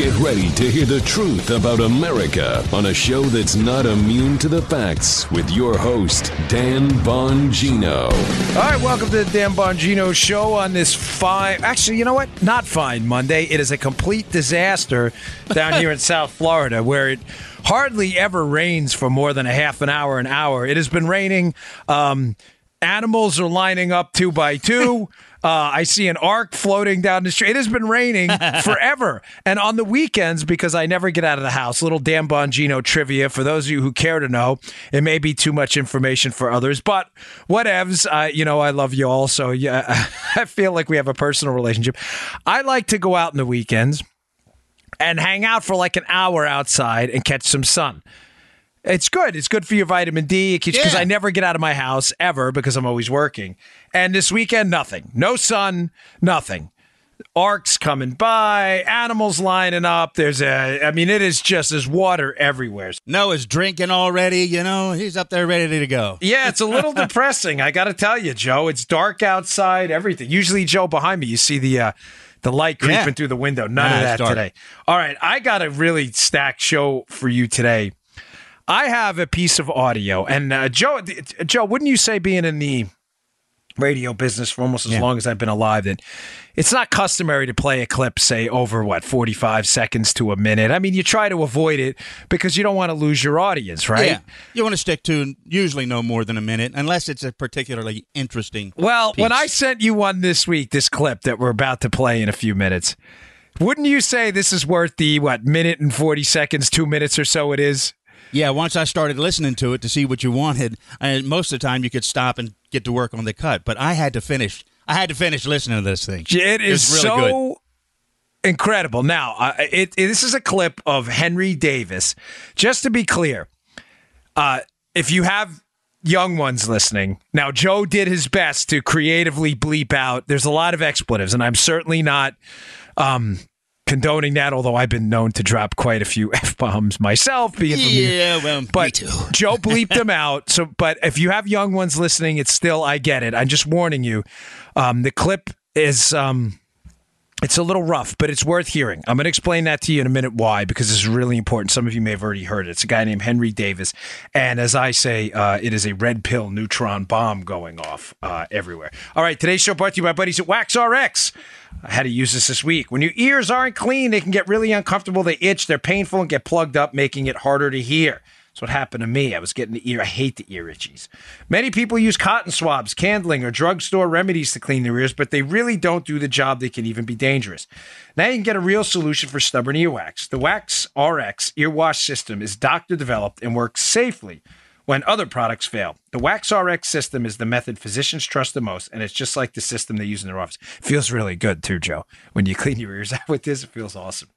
Get ready to hear the truth about America on a show that's not immune to the facts with your host, Dan Bongino. All right, welcome to the Dan Bongino show on this fine, actually, you know what? Not fine Monday. It is a complete disaster down here in South Florida where it hardly ever rains for more than a half an hour, an hour. It has been raining. Um, animals are lining up two by two. Uh, I see an ark floating down the street. It has been raining forever. and on the weekends, because I never get out of the house, little Dan Bongino trivia for those of you who care to know. It may be too much information for others, but whatevs. Uh, you know, I love you all. So yeah, I feel like we have a personal relationship. I like to go out in the weekends and hang out for like an hour outside and catch some sun. It's good. It's good for your vitamin D It keeps because Yeah. I never get out of my house ever because I'm always working. And this weekend, nothing. No sun, nothing. Arks coming by, animals lining up. There's a, I mean, it is just, there's water everywhere. Noah's drinking already. You know, he's up there ready to go. Yeah, it's a little depressing. I got to tell you, Joe. It's dark outside. Everything. Usually, Joe, behind me, you see the uh, the light creeping Yeah. through the window. None Nah, of that today. All right, I got a really stacked show for you today. I have a piece of audio, and uh, Joe, Joe, wouldn't you say being in the radio business for almost as Yeah. long as I've been alive that it's not customary to play a clip say over what 45 seconds to a minute. I mean, you try to avoid it because you don't want to lose your audience, right? Yeah, you want to stick to usually no more than a minute, unless it's a particularly interesting. Well, when. I sent you one this week, this clip that we're about to play in a few minutes, wouldn't you say this is worth the what minute and 40 seconds, 2 minutes or so it is? Yeah, once I started listening to it to see what you wanted, and most of the time you could stop and get to work on the cut, but I had to finish. I had to finish listening to this thing. It is really good. so incredible. Now, uh, it, it- this is a clip of Henry Davis. Just to be clear, uh, if you have young ones listening, now Joe did his best to creatively bleep out. There's a lot of expletives, and I'm certainly not um, condoning that. Although I've been known to drop quite a few f bombs myself, being from Yeah, well, but me too. Joe bleeped them out. So, but if you have young ones listening, it's still I get it. I'm just warning you. Um, the clip is um, it's a little rough, but it's worth hearing. I'm going to explain that to you in a minute why because it's really important. Some of you may have already heard it. It's a guy named Henry Davis, and as I say, uh, it is a red pill neutron bomb going off uh, everywhere. All right, today's show brought to you by buddies at Wax RX. I had to use this this week. When your ears aren't clean, they can get really uncomfortable. They itch, they're painful, and get plugged up, making it harder to hear. That's what happened to me. I was getting the ear. I hate the ear itchies. Many people use cotton swabs, candling, or drugstore remedies to clean their ears, but they really don't do the job. They can even be dangerous. Now you can get a real solution for stubborn earwax. The Wax RX ear wash system is doctor developed and works safely when other products fail. The Wax RX system is the method physicians trust the most, and it's just like the system they use in their office. feels really good too, Joe. When you clean your ears out with this, it feels awesome.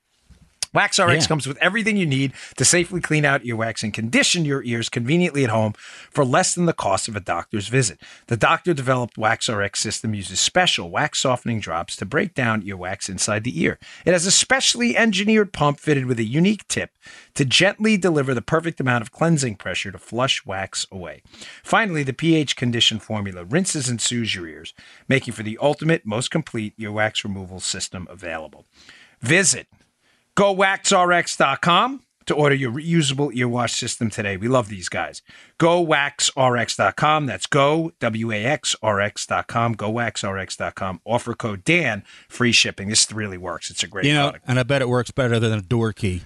Wax RX Yeah. comes with everything you need to safely clean out earwax and condition your ears conveniently at home for less than the cost of a doctor's visit. The doctor developed Wax RX system uses special wax softening drops to break down earwax inside the ear. It has a specially engineered pump fitted with a unique tip to gently deliver the perfect amount of cleansing pressure to flush wax away. Finally, the pH conditioned formula rinses and soothes your ears, making for the ultimate, most complete earwax removal system available. Visit GoWaxRx.com to order your reusable earwash system today. We love these guys. GoWaxRx.com. That's Go, W-A-X-R-X.com. GoWaxRx.com. Offer code Dan, free shipping. This really works. It's a great You know, product. and I bet it works better than a door key.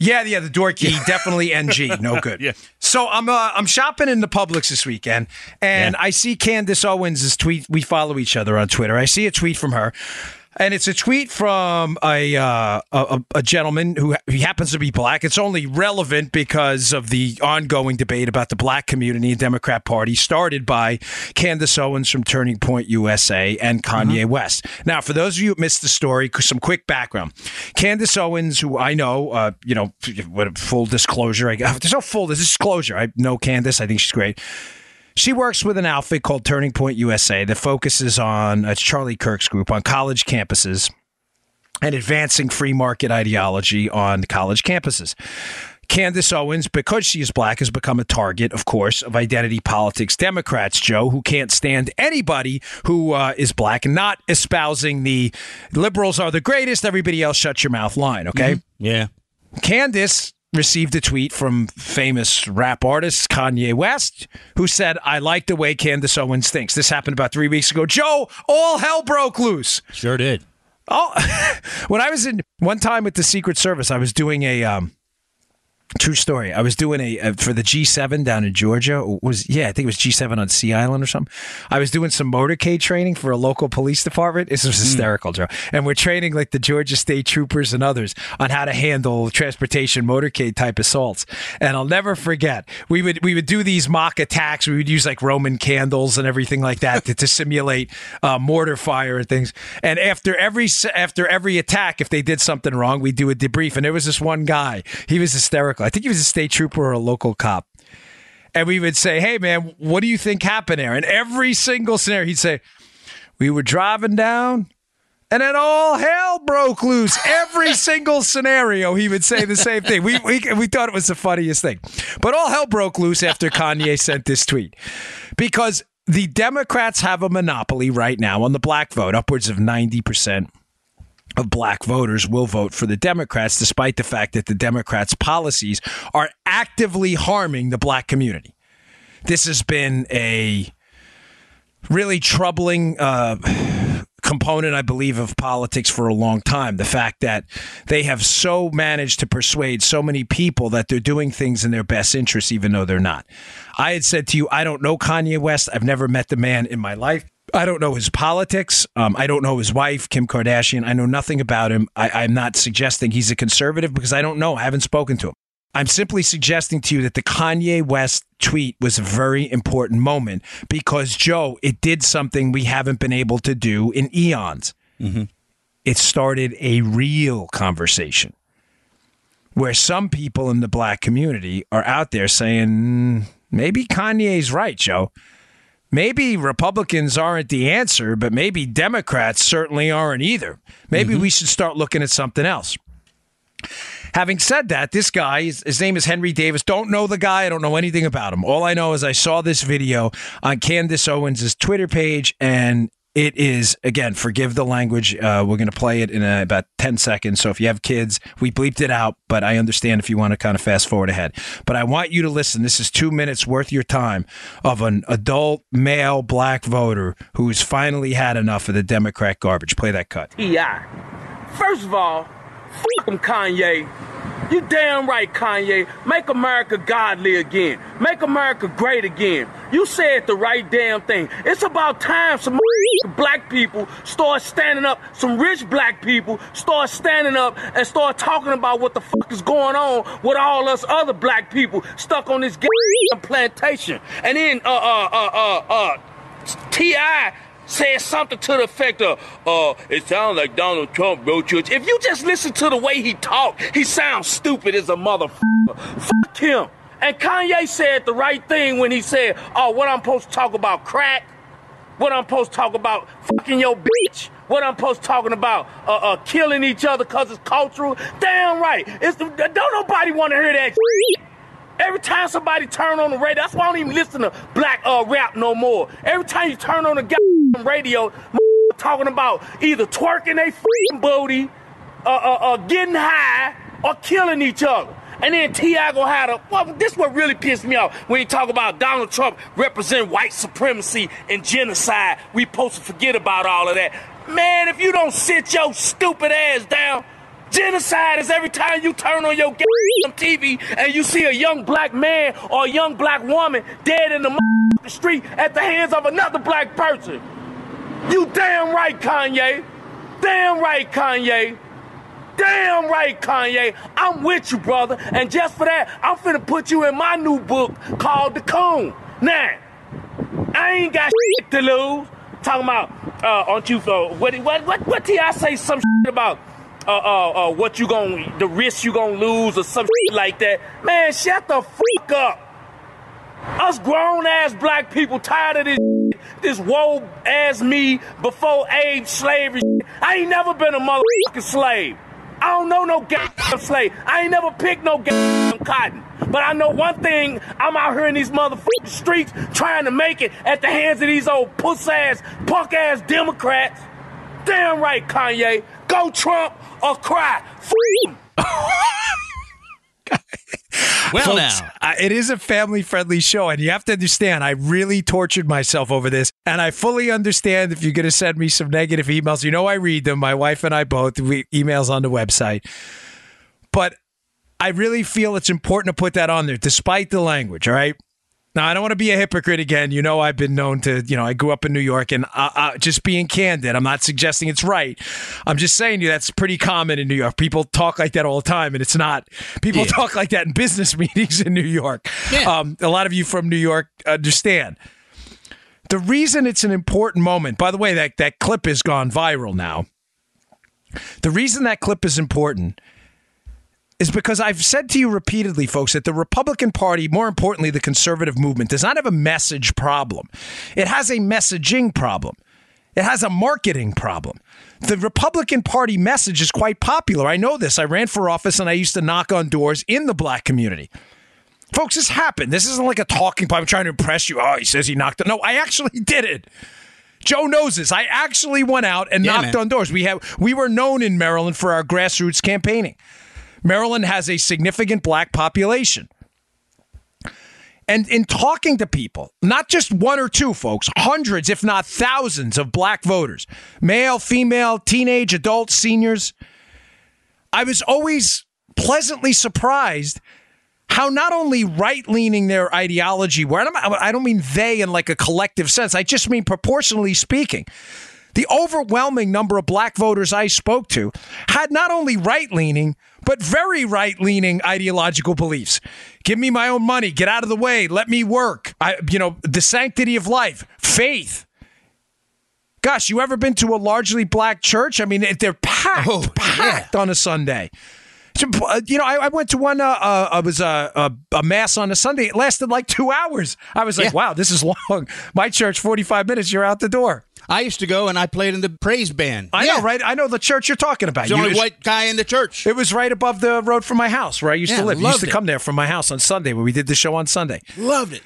Yeah, yeah, the door key definitely NG, no good. Yeah. So I'm uh, I'm shopping in the Publix this weekend, and Yeah. I see Candace Owens' tweet. We follow each other on Twitter. I see a tweet from her. And it's a tweet from a, uh, a a gentleman who he happens to be black. It's only relevant because of the ongoing debate about the black community and Democrat Party, started by Candace Owens from Turning Point USA and Kanye West. Now, for those of you who missed the story, some quick background: Candace Owens, who I know, uh, you know, what full disclosure. I there's no full disclosure. I know Candace. I think she's great. She works with an outfit called Turning Point USA that focuses on it's Charlie Kirk's group on college campuses and advancing free market ideology on college campuses. Candace Owens, because she is black, has become a target, of course, of identity politics Democrats, Joe, who can't stand anybody who uh, is black and not espousing the liberals are the greatest, everybody else shut your mouth line, okay? Mm-hmm. Yeah. Candace received a tweet from famous rap artist Kanye West, who said, I like the way Candace Owens thinks. This happened about three weeks ago. Joe, all hell broke loose. Sure did. Oh, when I was in one time with the Secret Service, I was doing a um, True story. I was doing a, a, for the G7 down in Georgia. Was yeah, I think it was G7 on Sea Island or something. I was doing some motorcade training for a local police department. This was hmm. hysterical, mm. Joe. And we're training like the Georgia State Troopers and others on how to handle transportation motorcade type assaults. And I'll never forget. We would we would do these mock attacks. We would use like Roman candles and everything like that to, to simulate uh, mortar fire and things. And after every after every attack, if they did something wrong, we'd do a debrief. And there was this one guy. He was hysterical I think he was a state trooper or a local cop. And we would say, hey, man, what do you think happened there? And every single scenario, he'd say, we were driving down and then all hell broke loose. Every single scenario, he would say the same thing. We, we, we thought it was the funniest thing. But all hell broke loose after Kanye sent this tweet because the Democrats have a monopoly right now on the black vote, upwards of 90% of black voters will vote for the Democrats, despite the fact that the Democrats' policies are actively harming the black community. This has been a really troubling uh, component, I believe, of politics for a long time. The fact that they have so managed to persuade so many people that they're doing things in their best interest, even though they're not. I had said to you, I don't know Kanye West. I've never met the man in my life. I don't know his politics. Um, I don't know his wife, Kim Kardashian. I know nothing about him. I, I'm not suggesting he's a conservative because I don't know. I haven't spoken to him. I'm simply suggesting to you that the Kanye West tweet was a very important moment because, Joe, it did something we haven't been able to do in eons. Mm-hmm. It started a real conversation where some people in the black community are out there saying, mm, maybe Kanye's right, Joe maybe Republicans aren't the answer, but maybe Democrats certainly aren't either. Maybe mm-hmm. we should start looking at something else. Having said that, this guy, his, his, name is Henry Davis. Don't know the guy. I don't know anything about him. All I know is I saw this video on Candace Owens' Twitter page, and it is, again, forgive the language. Uh, we're going to play it in about 10 seconds. So if you have kids, we bleeped it out, but I understand if you want to kind of fast forward ahead. But I want you to listen. This is two minutes worth your time of an adult male black voter who's finally had enough of the Democrat garbage. Play that cut. Yeah. First of all, f him, Kanye. You damn right, Kanye. Make America godly again. Make America great again. You said the right damn thing. It's about time some black people start standing up, some rich black people start standing up and start talking about what the fuck is going on with all us other black people stuck on this plantation. And then uh uh uh uh uh T.I said something to the effect of, uh, it sounds like Donald Trump wrote you. If you just listen to the way he talk, he sounds stupid as a motherfucker. Fuck him. And Kanye said the right thing when he said, oh, what I'm supposed to talk about crack? What I'm supposed to talk about fucking your bitch? What I'm supposed to talking about uh, uh, killing each other because it's cultural? Damn right. It's, don't nobody want to hear that shit. Every time somebody turn on the radio, that's why I don't even listen to black uh, rap no more. Every time you turn on the goddamn radio, talking about either twerking they freaking booty, uh, uh, uh, getting high, or killing each other. And then T.I. have a, well, this what really pissed me off when you talk about Donald Trump represent white supremacy and genocide. We supposed to forget about all of that. Man, if you don't sit your stupid ass down, Genocide is every time you turn on your TV and you see a young black man or a young black woman dead in the street at the hands of another black person. You damn right, Kanye. Damn right, Kanye. Damn right, Kanye. I'm with you, brother. And just for that, I'm finna put you in my new book called The Coon. Now, I ain't got shit to lose. Talking about, uh, aren't you, uh, what, what, what, what did I say some shit about? Uh, uh, uh, what you going the risk you gonna lose or some shit like that. Man, shut the fuck up. Us grown ass black people tired of this shit, this woe ass me before age slavery. Shit. I ain't never been a motherfucking slave. I don't know no goddamn slave. I ain't never picked no goddamn cotton. But I know one thing, I'm out here in these motherfucking streets trying to make it at the hands of these old puss ass, punk ass Democrats. Damn right, Kanye. Go Trump or cry. Well, Folks, now. I- it is a family friendly show, and you have to understand, I really tortured myself over this. And I fully understand if you're going to send me some negative emails. You know, I read them. My wife and I both, we emails on the website. But I really feel it's important to put that on there, despite the language, all right? Now, I don't want to be a hypocrite again. You know, I've been known to, you know, I grew up in New York and uh, uh, just being candid, I'm not suggesting it's right. I'm just saying to you that's pretty common in New York. People talk like that all the time, and it's not. People Yeah. talk like that in business meetings in New York. Yeah. Um, a lot of you from New York understand. The reason it's an important moment, by the way, that, that clip has gone viral now. The reason that clip is important is because I've said to you repeatedly, folks, that the Republican Party, more importantly, the conservative movement, does not have a message problem. It has a messaging problem. It has a marketing problem. The Republican Party message is quite popular. I know this. I ran for office and I used to knock on doors in the black community. Folks, this happened. This isn't like a talking point. I'm trying to impress you. Oh, he says he knocked. on. No, I actually did it. Joe knows this. I actually went out and Yeah, knocked man. on doors. We have we were known in Maryland for our grassroots campaigning. Maryland has a significant black population. And in talking to people, not just one or two folks, hundreds, if not thousands of black voters, male, female, teenage, adults, seniors, I was always pleasantly surprised how not only right leaning their ideology were, I don't mean they in like a collective sense, I just mean proportionally speaking. The overwhelming number of black voters I spoke to had not only right leaning, but very right leaning ideological beliefs. Give me my own money, get out of the way, let me work. I, you know, the sanctity of life, faith. Gosh, you ever been to a largely black church? I mean, they're packed, Oh, packed on a Sunday. Uh, You know, I, I went to one. Uh, uh, it was a, a a mass on a Sunday. It lasted like two hours. I was like, Yeah. "Wow, this is long." My church, forty-five minutes. You're out the door. I used to go and I played in the praise band. I Yeah. know, right? I know the church you're talking about. The You- only white guy in the church. It was right above the road from my house where I used Yeah, to live. You used to it. come there from my house on Sunday when we did the show on Sunday. Loved it.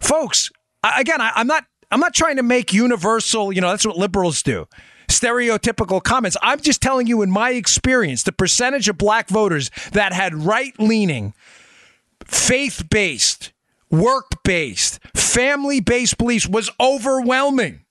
Folks, I, again, I, I'm not. I'm not trying to make universal. You know, that's what liberals do. Stereotypical comments. I'm just telling you, in my experience, the percentage of black voters that had right-leaning, faith-based, work-based, family-based beliefs was overwhelming.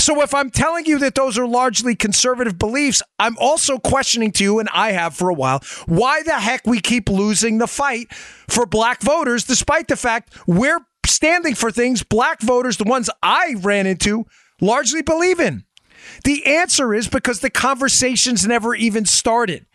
So if I'm telling you that those are largely conservative beliefs, I'm also questioning to you, and I have for a while, why the heck we keep losing the fight for black voters, despite the fact we're standing for things black voters, the ones I ran into, largely believe in. The answer is because the conversations never even started.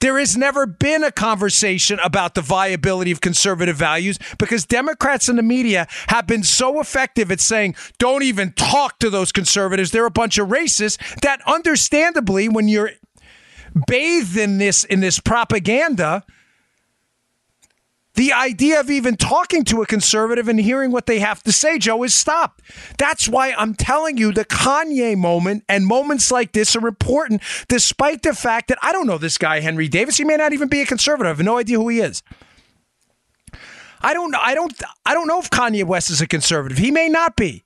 There has never been a conversation about the viability of conservative values because Democrats and the media have been so effective at saying, don't even talk to those conservatives. They're a bunch of racists that understandably, when you're bathed in this in this propaganda, the idea of even talking to a conservative and hearing what they have to say, Joe, is stop. That's why I'm telling you the Kanye moment and moments like this are important, despite the fact that I don't know this guy, Henry Davis. He may not even be a conservative. I have no idea who he is. I don't I don't I don't know if Kanye West is a conservative. He may not be.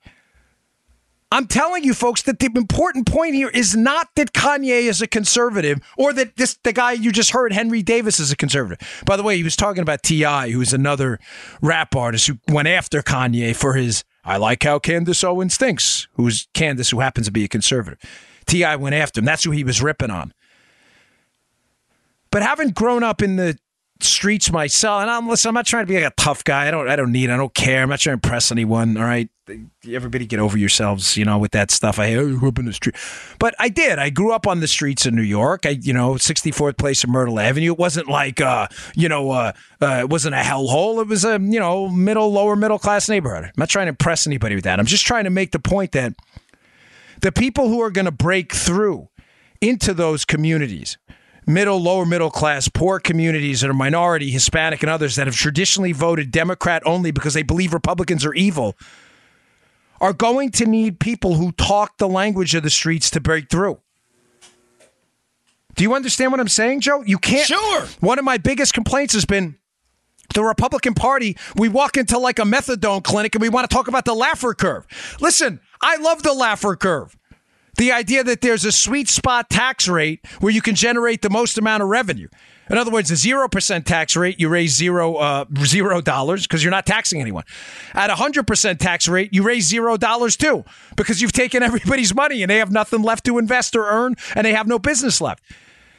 I'm telling you folks that the important point here is not that Kanye is a conservative or that this the guy you just heard Henry Davis is a conservative. By the way, he was talking about T.I., who is another rap artist who went after Kanye for his I like how Candace Owens thinks, who's Candace who happens to be a conservative. T.I. went after him. That's who he was ripping on. But having grown up in the streets myself, and I'm listen, I'm not trying to be like a tough guy. I don't I don't need, I don't care. I'm not trying to impress anyone. All right. Everybody get over yourselves, you know, with that stuff. I grew up in the street. But I did. I grew up on the streets in New York. I, you know, 64th place of Myrtle Avenue. It wasn't like uh, you know, uh, uh it wasn't a hellhole. It was a, you know, middle, lower middle class neighborhood. I'm not trying to impress anybody with that. I'm just trying to make the point that the people who are going to break through into those communities middle, lower middle class, poor communities that are minority, Hispanic, and others that have traditionally voted Democrat only because they believe Republicans are evil, are going to need people who talk the language of the streets to break through. Do you understand what I'm saying, Joe? You can't. Sure. One of my biggest complaints has been the Republican Party, we walk into like a methadone clinic and we want to talk about the Laffer curve. Listen, I love the Laffer curve. The idea that there's a sweet spot tax rate where you can generate the most amount of revenue. In other words, a zero percent tax rate, you raise zero uh, zero dollars because you're not taxing anyone. At a hundred percent tax rate, you raise zero dollars too because you've taken everybody's money and they have nothing left to invest or earn, and they have no business left.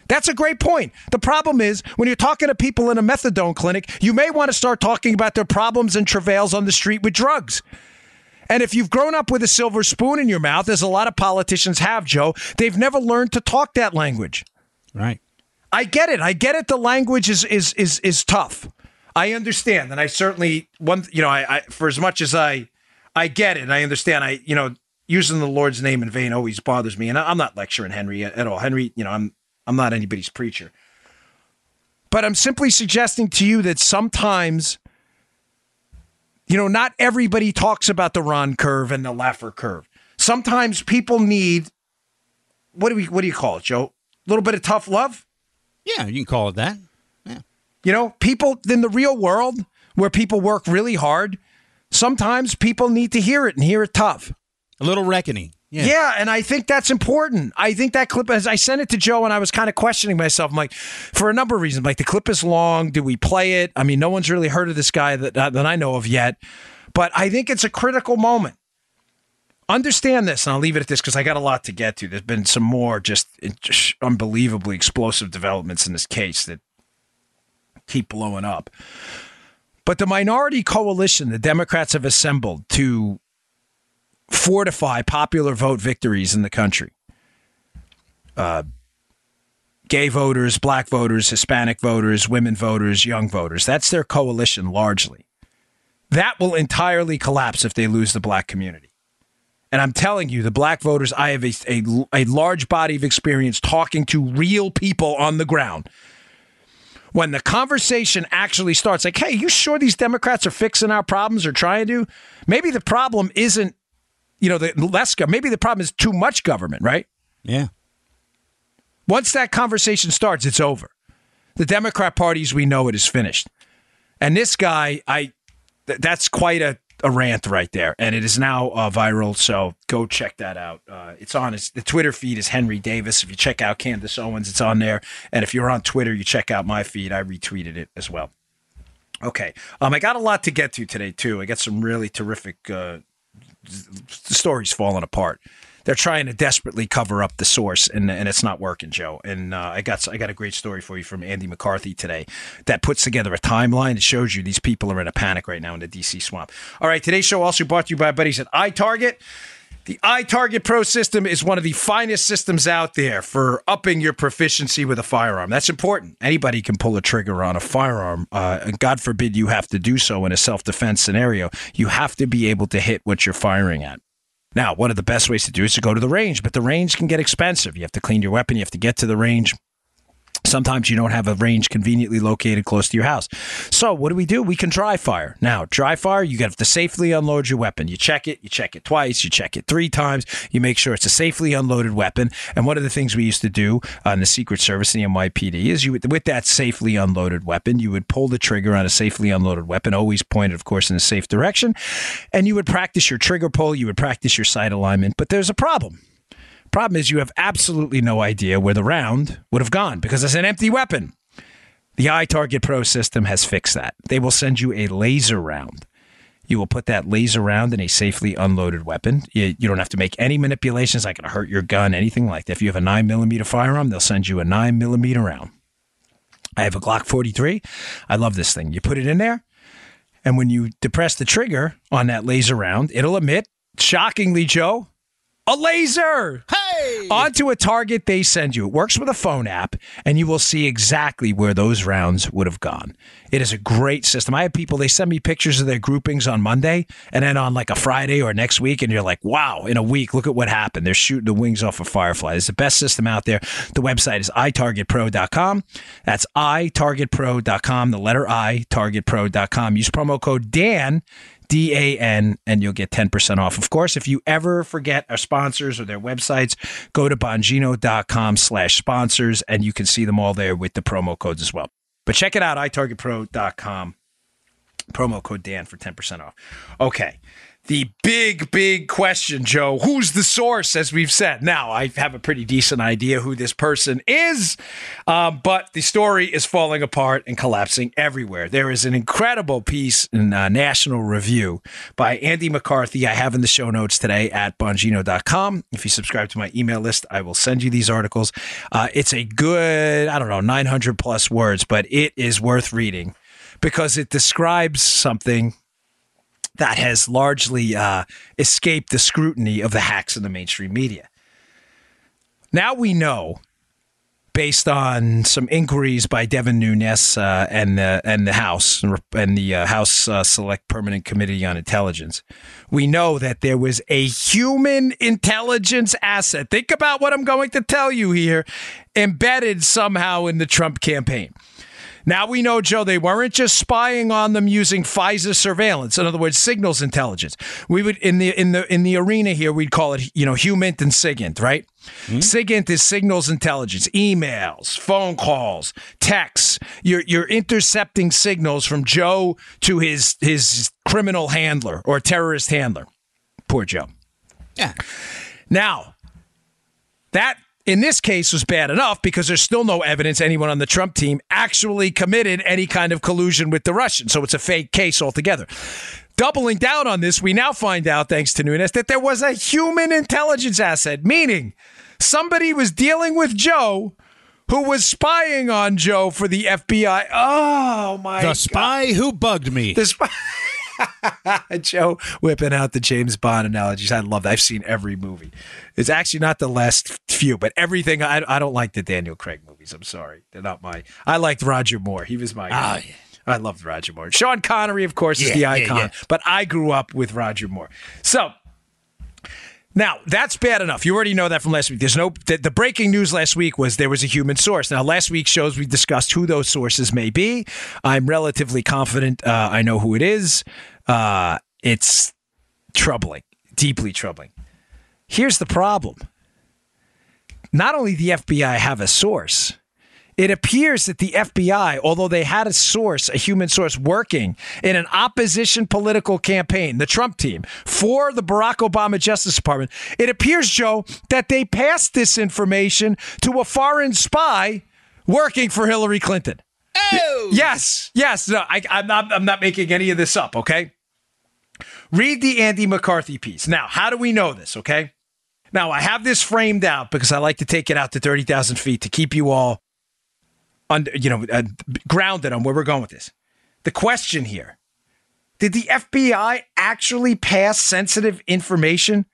That's a great point. The problem is when you're talking to people in a methadone clinic, you may want to start talking about their problems and travails on the street with drugs. And if you've grown up with a silver spoon in your mouth, as a lot of politicians have, Joe, they've never learned to talk that language. Right. I get it. I get it. The language is is is is tough. I understand, and I certainly one. You know, I, I for as much as I I get it, and I understand. I you know using the Lord's name in vain always bothers me, and I'm not lecturing Henry at all. Henry, you know, I'm I'm not anybody's preacher. But I'm simply suggesting to you that sometimes, you know, not everybody talks about the Ron curve and the Laffer curve. Sometimes people need what do we what do you call it, Joe? A little bit of tough love? Yeah, you can call it that. Yeah. You know, people in the real world where people work really hard, sometimes people need to hear it and hear it tough. A little reckoning. Yeah. Yeah. and I think that's important. I think that clip, as I sent it to Joe, and I was kind of questioning myself, I'm like, for a number of reasons, like the clip is long. Do we play it? I mean, no one's really heard of this guy that uh, that I know of yet, but I think it's a critical moment. Understand this, and I'll leave it at this because I got a lot to get to. There's been some more just, just unbelievably explosive developments in this case that keep blowing up. But the minority coalition the Democrats have assembled to fortify popular vote victories in the country. Uh, gay voters, black voters, Hispanic voters, women voters, young voters. That's their coalition largely. That will entirely collapse if they lose the black community. And I'm telling you, the black voters, I have a, a, a large body of experience talking to real people on the ground. When the conversation actually starts, like, hey, you sure these Democrats are fixing our problems or trying to? Maybe the problem isn't you know, the less maybe the problem is too much government, right? Yeah. Once that conversation starts, it's over. The Democrat Party, as we know it, is finished. And this guy, I, th- that's quite a, a rant right there, and it is now uh, viral. So go check that out. Uh, it's on his the Twitter feed is Henry Davis. If you check out Candace Owens, it's on there. And if you're on Twitter, you check out my feed. I retweeted it as well. Okay, um, I got a lot to get to today too. I got some really terrific uh, the story's falling apart. They're trying to desperately cover up the source, and, and it's not working, Joe. And uh, I got I got a great story for you from Andy McCarthy today that puts together a timeline that shows you these people are in a panic right now in the DC swamp. All right, today's show also brought to you by buddies at iTarget. The iTarget Pro system is one of the finest systems out there for upping your proficiency with a firearm. That's important. Anybody can pull a trigger on a firearm, uh, and God forbid you have to do so in a self defense scenario. You have to be able to hit what you're firing at. Now, one of the best ways to do it is to go to the range, but the range can get expensive. You have to clean your weapon, you have to get to the range. Sometimes you don't have a range conveniently located close to your house. So what do we do? We can dry fire. Now, dry fire, you have to safely unload your weapon. You check it, you check it twice, you check it three times, you make sure it's a safely unloaded weapon. And one of the things we used to do on the Secret Service and the NYPD is you with that safely unloaded weapon, you would pull the trigger on a safely unloaded weapon, always pointed, of course, in a safe direction, and you would practice your trigger pull, you would practice your sight alignment. But there's a problem. Problem is, you have absolutely no idea where the round would have gone because it's an empty weapon. The iTarget Pro system has fixed that. They will send you a laser round. You will put that laser round in a safely unloaded weapon. You, you don't have to make any manipulations like to hurt your gun, anything like that. If you have a 9 millimeter firearm, they'll send you a 9 millimeter round. I have a Glock 43. I love this thing. You put it in there, and when you depress the trigger on that laser round, it'll emit, shockingly, Joe, a laser. Hey! Onto a target they send you. It works with a phone app, and you will see exactly where those rounds would have gone. It is a great system. I have people, they send me pictures of their groupings on Monday, and then on like a Friday or next week, and you're like, wow, in a week, look at what happened. They're shooting the wings off a firefly. It's the best system out there. The website is itargetpro.com. That's itargetpro.com, the letter I, targetpro.com. Use promo code DAN D A N, and you'll get 10% off. Of course, if you ever forget our sponsors or their websites, go to bongino.com slash sponsors, and you can see them all there with the promo codes as well. But check it out, itargetpro.com. Promo code Dan for 10% off. Okay the big, big question, Joe. Who's the source, as we've said? Now, I have a pretty decent idea who this person is, um, but the story is falling apart and collapsing everywhere. There is an incredible piece in uh, National Review by Andy McCarthy. I have in the show notes today at bongino.com. If you subscribe to my email list, I will send you these articles. Uh, it's a good, I don't know, 900 plus words, but it is worth reading because it describes something that has largely uh, escaped the scrutiny of the hacks in the mainstream media. Now we know, based on some inquiries by Devin Nunes uh, and the and the House and the uh, House uh, Select Permanent Committee on Intelligence, we know that there was a human intelligence asset. Think about what I'm going to tell you here, embedded somehow in the Trump campaign. Now we know, Joe, they weren't just spying on them using FISA surveillance. In other words, signals intelligence. We would in the in the in the arena here, we'd call it you know HUMINT and SIGINT, right? Mm-hmm. SIGINT is signals intelligence, emails, phone calls, texts. You're you're intercepting signals from Joe to his his criminal handler or terrorist handler. Poor Joe. Yeah. Now, that in this case was bad enough because there's still no evidence anyone on the Trump team actually committed any kind of collusion with the Russians. So it's a fake case altogether. Doubling down on this, we now find out, thanks to Nunes, that there was a human intelligence asset, meaning somebody was dealing with Joe who was spying on Joe for the FBI. Oh, my god. The God. spy who bugged me. The spy. Joe whipping out the James Bond analogies. I love that. I've seen every movie. It's actually not the last few, but everything. I, I don't like the Daniel Craig movies. I'm sorry. They're not my. I liked Roger Moore. He was my. Ah, yeah. I loved Roger Moore. Sean Connery, of course, is Yeah, the yeah, icon, yeah. but I grew up with Roger Moore. So now that's bad enough. You already know that from last week. There's no the, the breaking news last week was there was a human source. Now last week's shows we discussed who those sources may be. I'm relatively confident uh, I know who it is. Uh, it's troubling, deeply troubling. Here's the problem. Not only the FBI have a source, it appears that the FBI, although they had a source, a human source working in an opposition political campaign, the Trump team, for the Barack Obama Justice Department, it appears, Joe, that they passed this information to a foreign spy working for Hillary Clinton. Oh! Yes, yes. No, I, I'm not. I'm not making any of this up. Okay. Read the Andy McCarthy piece. Now, how do we know this? Okay. Now, I have this framed out because I like to take it out to thirty thousand feet to keep you all under, you know, uh, grounded on where we're going with this. The question here: Did the FBI actually pass sensitive information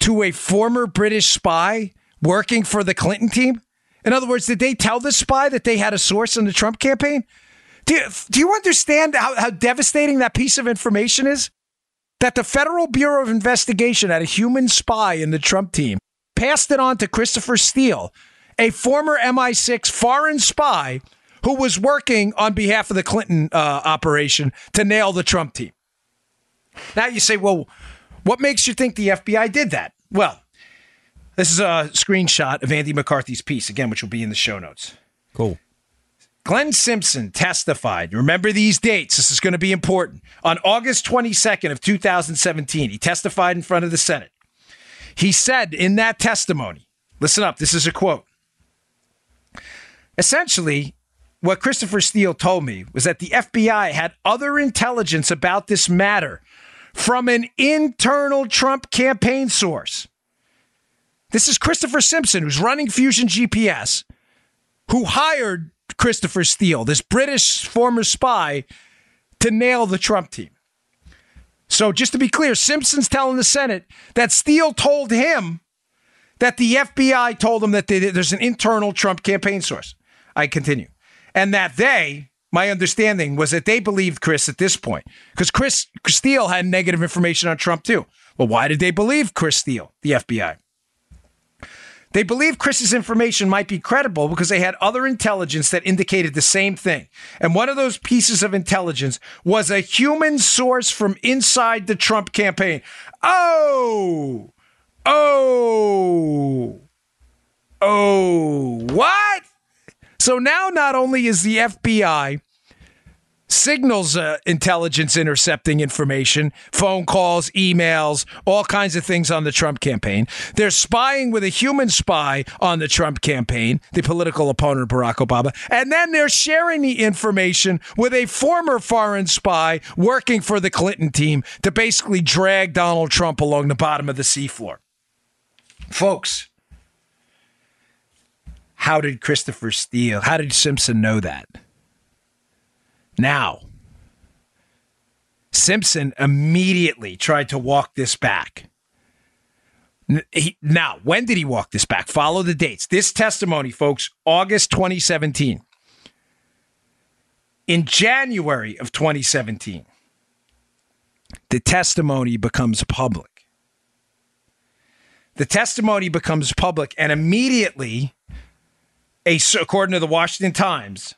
to a former British spy working for the Clinton team? In other words, did they tell the spy that they had a source in the Trump campaign? Do you, do you understand how, how devastating that piece of information is? That the Federal Bureau of Investigation had a human spy in the Trump team, passed it on to Christopher Steele, a former MI6 foreign spy who was working on behalf of the Clinton uh, operation to nail the Trump team. Now you say, well, what makes you think the FBI did that? Well, this is a screenshot of Andy McCarthy's piece, again, which will be in the show notes. Cool. Glenn Simpson testified. Remember these dates. This is going to be important. On August 22nd of 2017, he testified in front of the Senate. He said in that testimony, listen up, this is a quote. Essentially, what Christopher Steele told me was that the FBI had other intelligence about this matter from an internal Trump campaign source. This is Christopher Simpson, who's running Fusion GPS, who hired Christopher Steele, this British former spy, to nail the Trump team. So, just to be clear, Simpson's telling the Senate that Steele told him that the FBI told him that they, there's an internal Trump campaign source. I continue. And that they, my understanding was that they believed Chris at this point because Chris Steele had negative information on Trump too. Well, why did they believe Chris Steele, the FBI? They believed Chris's information might be credible because they had other intelligence that indicated the same thing. And one of those pieces of intelligence was a human source from inside the Trump campaign. Oh, oh, oh, what? So now not only is the FBI signals uh, intelligence intercepting information, phone calls, emails, all kinds of things on the Trump campaign. They're spying with a human spy on the Trump campaign, the political opponent Barack Obama, and then they're sharing the information with a former foreign spy working for the Clinton team to basically drag Donald Trump along the bottom of the seafloor. Folks, how did Christopher Steele, how did Simpson know that? Now, Simpson immediately tried to walk this back. He, now, when did he walk this back? Follow the dates. This testimony, folks, August 2017. In January of 2017, the testimony becomes public. The testimony becomes public, and immediately, a, according to the Washington Times,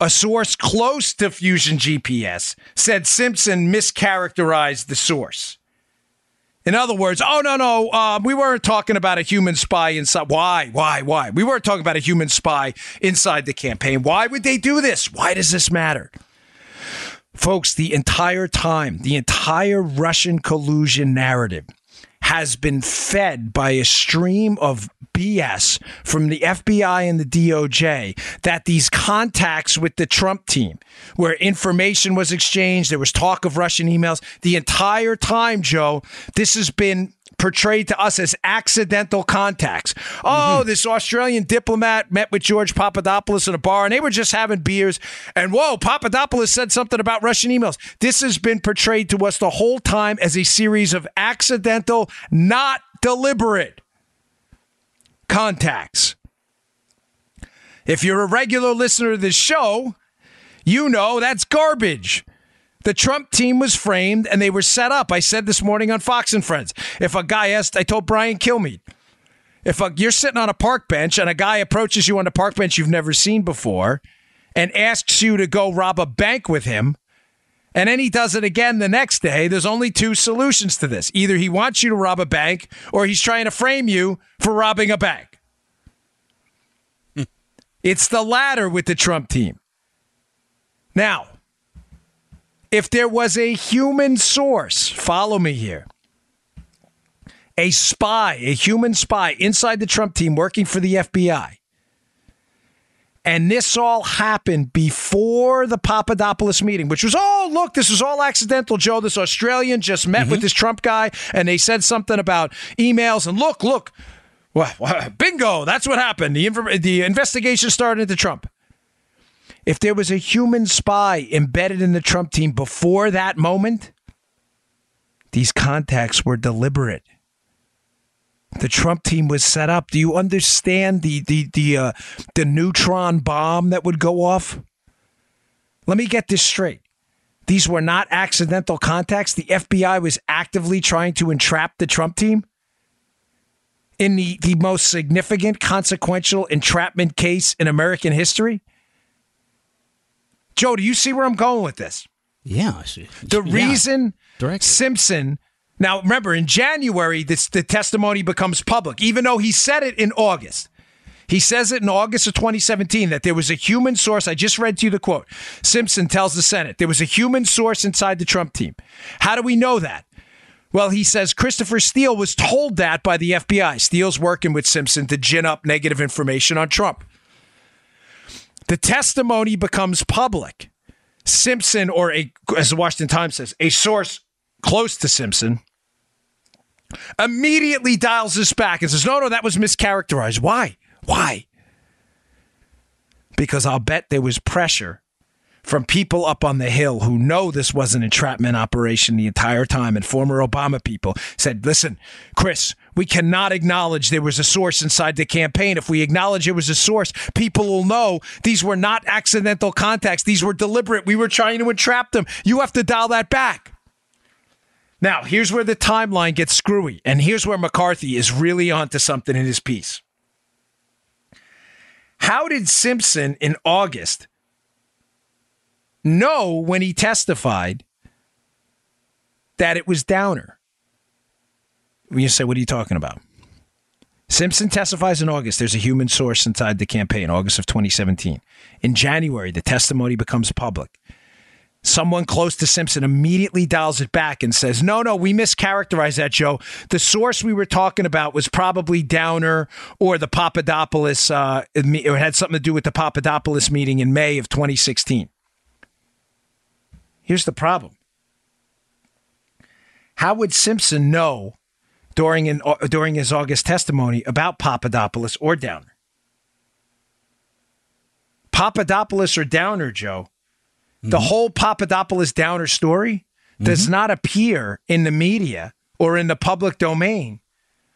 a source close to Fusion GPS said Simpson mischaracterized the source. In other words, oh, no, no, uh, we weren't talking about a human spy inside. Why? Why? Why? We weren't talking about a human spy inside the campaign. Why would they do this? Why does this matter? Folks, the entire time, the entire Russian collusion narrative has been fed by a stream of BS from the FBI and the DOJ that these contacts with the Trump team, where information was exchanged, there was talk of Russian emails, the entire time, Joe, this has been portrayed to us as accidental contacts. Oh, mm-hmm. this Australian diplomat met with George Papadopoulos in a bar and they were just having beers. And whoa, Papadopoulos said something about Russian emails. This has been portrayed to us the whole time as a series of accidental, not deliberate contacts. If you're a regular listener to this show, you know that's garbage. The Trump team was framed and they were set up. I said this morning on Fox and Friends. If a guy asked, I told Brian Kilmeade, if a, you're sitting on a park bench and a guy approaches you on a park bench you've never seen before and asks you to go rob a bank with him, and then he does it again the next day, there's only two solutions to this. Either he wants you to rob a bank or he's trying to frame you for robbing a bank. it's the latter with the Trump team. Now, if there was a human source, follow me here, a spy, a human spy inside the Trump team working for the FBI, and this all happened before the Papadopoulos meeting, which was, oh, look, this was all accidental, Joe. This Australian just met mm-hmm. with this Trump guy and they said something about emails. And look, look, well, bingo, that's what happened. The, inv- the investigation started into Trump. If there was a human spy embedded in the Trump team before that moment, these contacts were deliberate. The Trump team was set up. Do you understand the the the uh, the neutron bomb that would go off? Let me get this straight. These were not accidental contacts. The FBI was actively trying to entrap the Trump team in the, the most significant consequential entrapment case in American history. Joe, do you see where I'm going with this? Yeah, I see. The yeah. reason Simpson. Now, remember, in January, this, the testimony becomes public, even though he said it in August. He says it in August of 2017 that there was a human source. I just read to you the quote. Simpson tells the Senate there was a human source inside the Trump team. How do we know that? Well, he says Christopher Steele was told that by the FBI. Steele's working with Simpson to gin up negative information on Trump. The testimony becomes public. Simpson, or a, as the Washington Times says, a source close to Simpson, immediately dials this back and says, no, no, that was mischaracterized. Why? Why? Because I'll bet there was pressure from people up on the Hill who know this was an entrapment operation the entire time, and former Obama people said, listen, Chris, we cannot acknowledge there was a source inside the campaign. If we acknowledge it was a source, people will know these were not accidental contacts. These were deliberate. We were trying to entrap them. You have to dial that back. Now, here's where the timeline gets screwy, and here's where McCarthy is really onto something in his piece. How did Simpson in August know when he testified that it was Downer? You say, what are you talking about? Simpson testifies in August. There's a human source inside the campaign, August of 2017. In January, the testimony becomes public. Someone close to Simpson immediately dials it back and says, No, no, we mischaracterized that, Joe. The source we were talking about was probably Downer or the Papadopoulos, uh, it had something to do with the Papadopoulos meeting in May of 2016. Here's the problem How would Simpson know during, an, uh, during his August testimony about Papadopoulos or Downer? Papadopoulos or Downer, Joe, the mm-hmm. whole Papadopoulos Downer story does mm-hmm. not appear in the media or in the public domain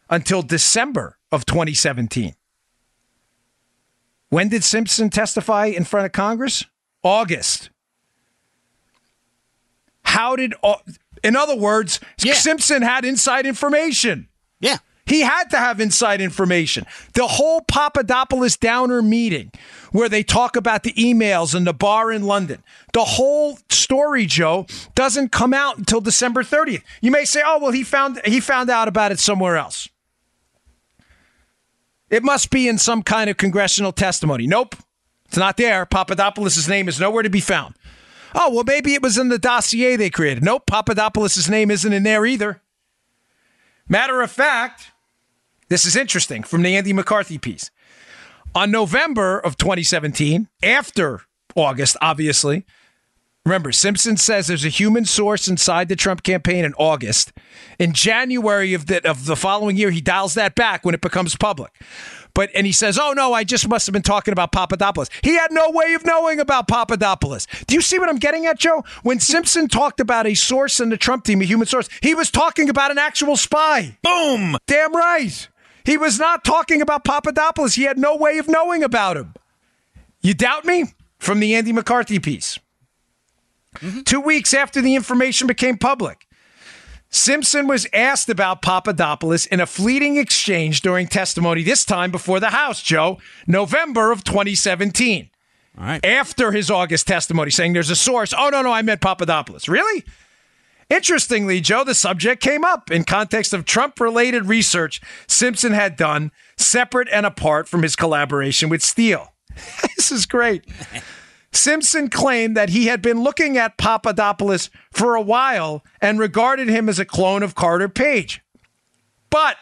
until December of 2017. When did Simpson testify in front of Congress? August. How did, in other words, yeah. Simpson had inside information. Yeah. He had to have inside information. The whole Papadopoulos Downer meeting, where they talk about the emails and the bar in London, the whole story, Joe, doesn't come out until December 30th. You may say, "Oh, well, he found he found out about it somewhere else." It must be in some kind of congressional testimony. Nope, it's not there. Papadopoulos' name is nowhere to be found. Oh, well, maybe it was in the dossier they created. Nope, Papadopoulos' name isn't in there either. Matter of fact, this is interesting from the Andy McCarthy piece. On November of 2017, after August, obviously, remember, Simpson says there's a human source inside the Trump campaign in August. In January of the, of the following year, he dials that back when it becomes public. But and he says, "Oh no, I just must have been talking about Papadopoulos." He had no way of knowing about Papadopoulos. Do you see what I'm getting at, Joe? When Simpson talked about a source in the Trump team, a human source, he was talking about an actual spy. Boom. Damn right. He was not talking about Papadopoulos. He had no way of knowing about him. You doubt me? From the Andy McCarthy piece. Mm-hmm. Two weeks after the information became public, Simpson was asked about Papadopoulos in a fleeting exchange during testimony, this time before the House, Joe, November of 2017. All right. After his August testimony, saying there's a source. Oh, no, no, I meant Papadopoulos. Really? Interestingly, Joe, the subject came up in context of Trump related research Simpson had done separate and apart from his collaboration with Steele. this is great. Simpson claimed that he had been looking at Papadopoulos for a while and regarded him as a clone of Carter Page. But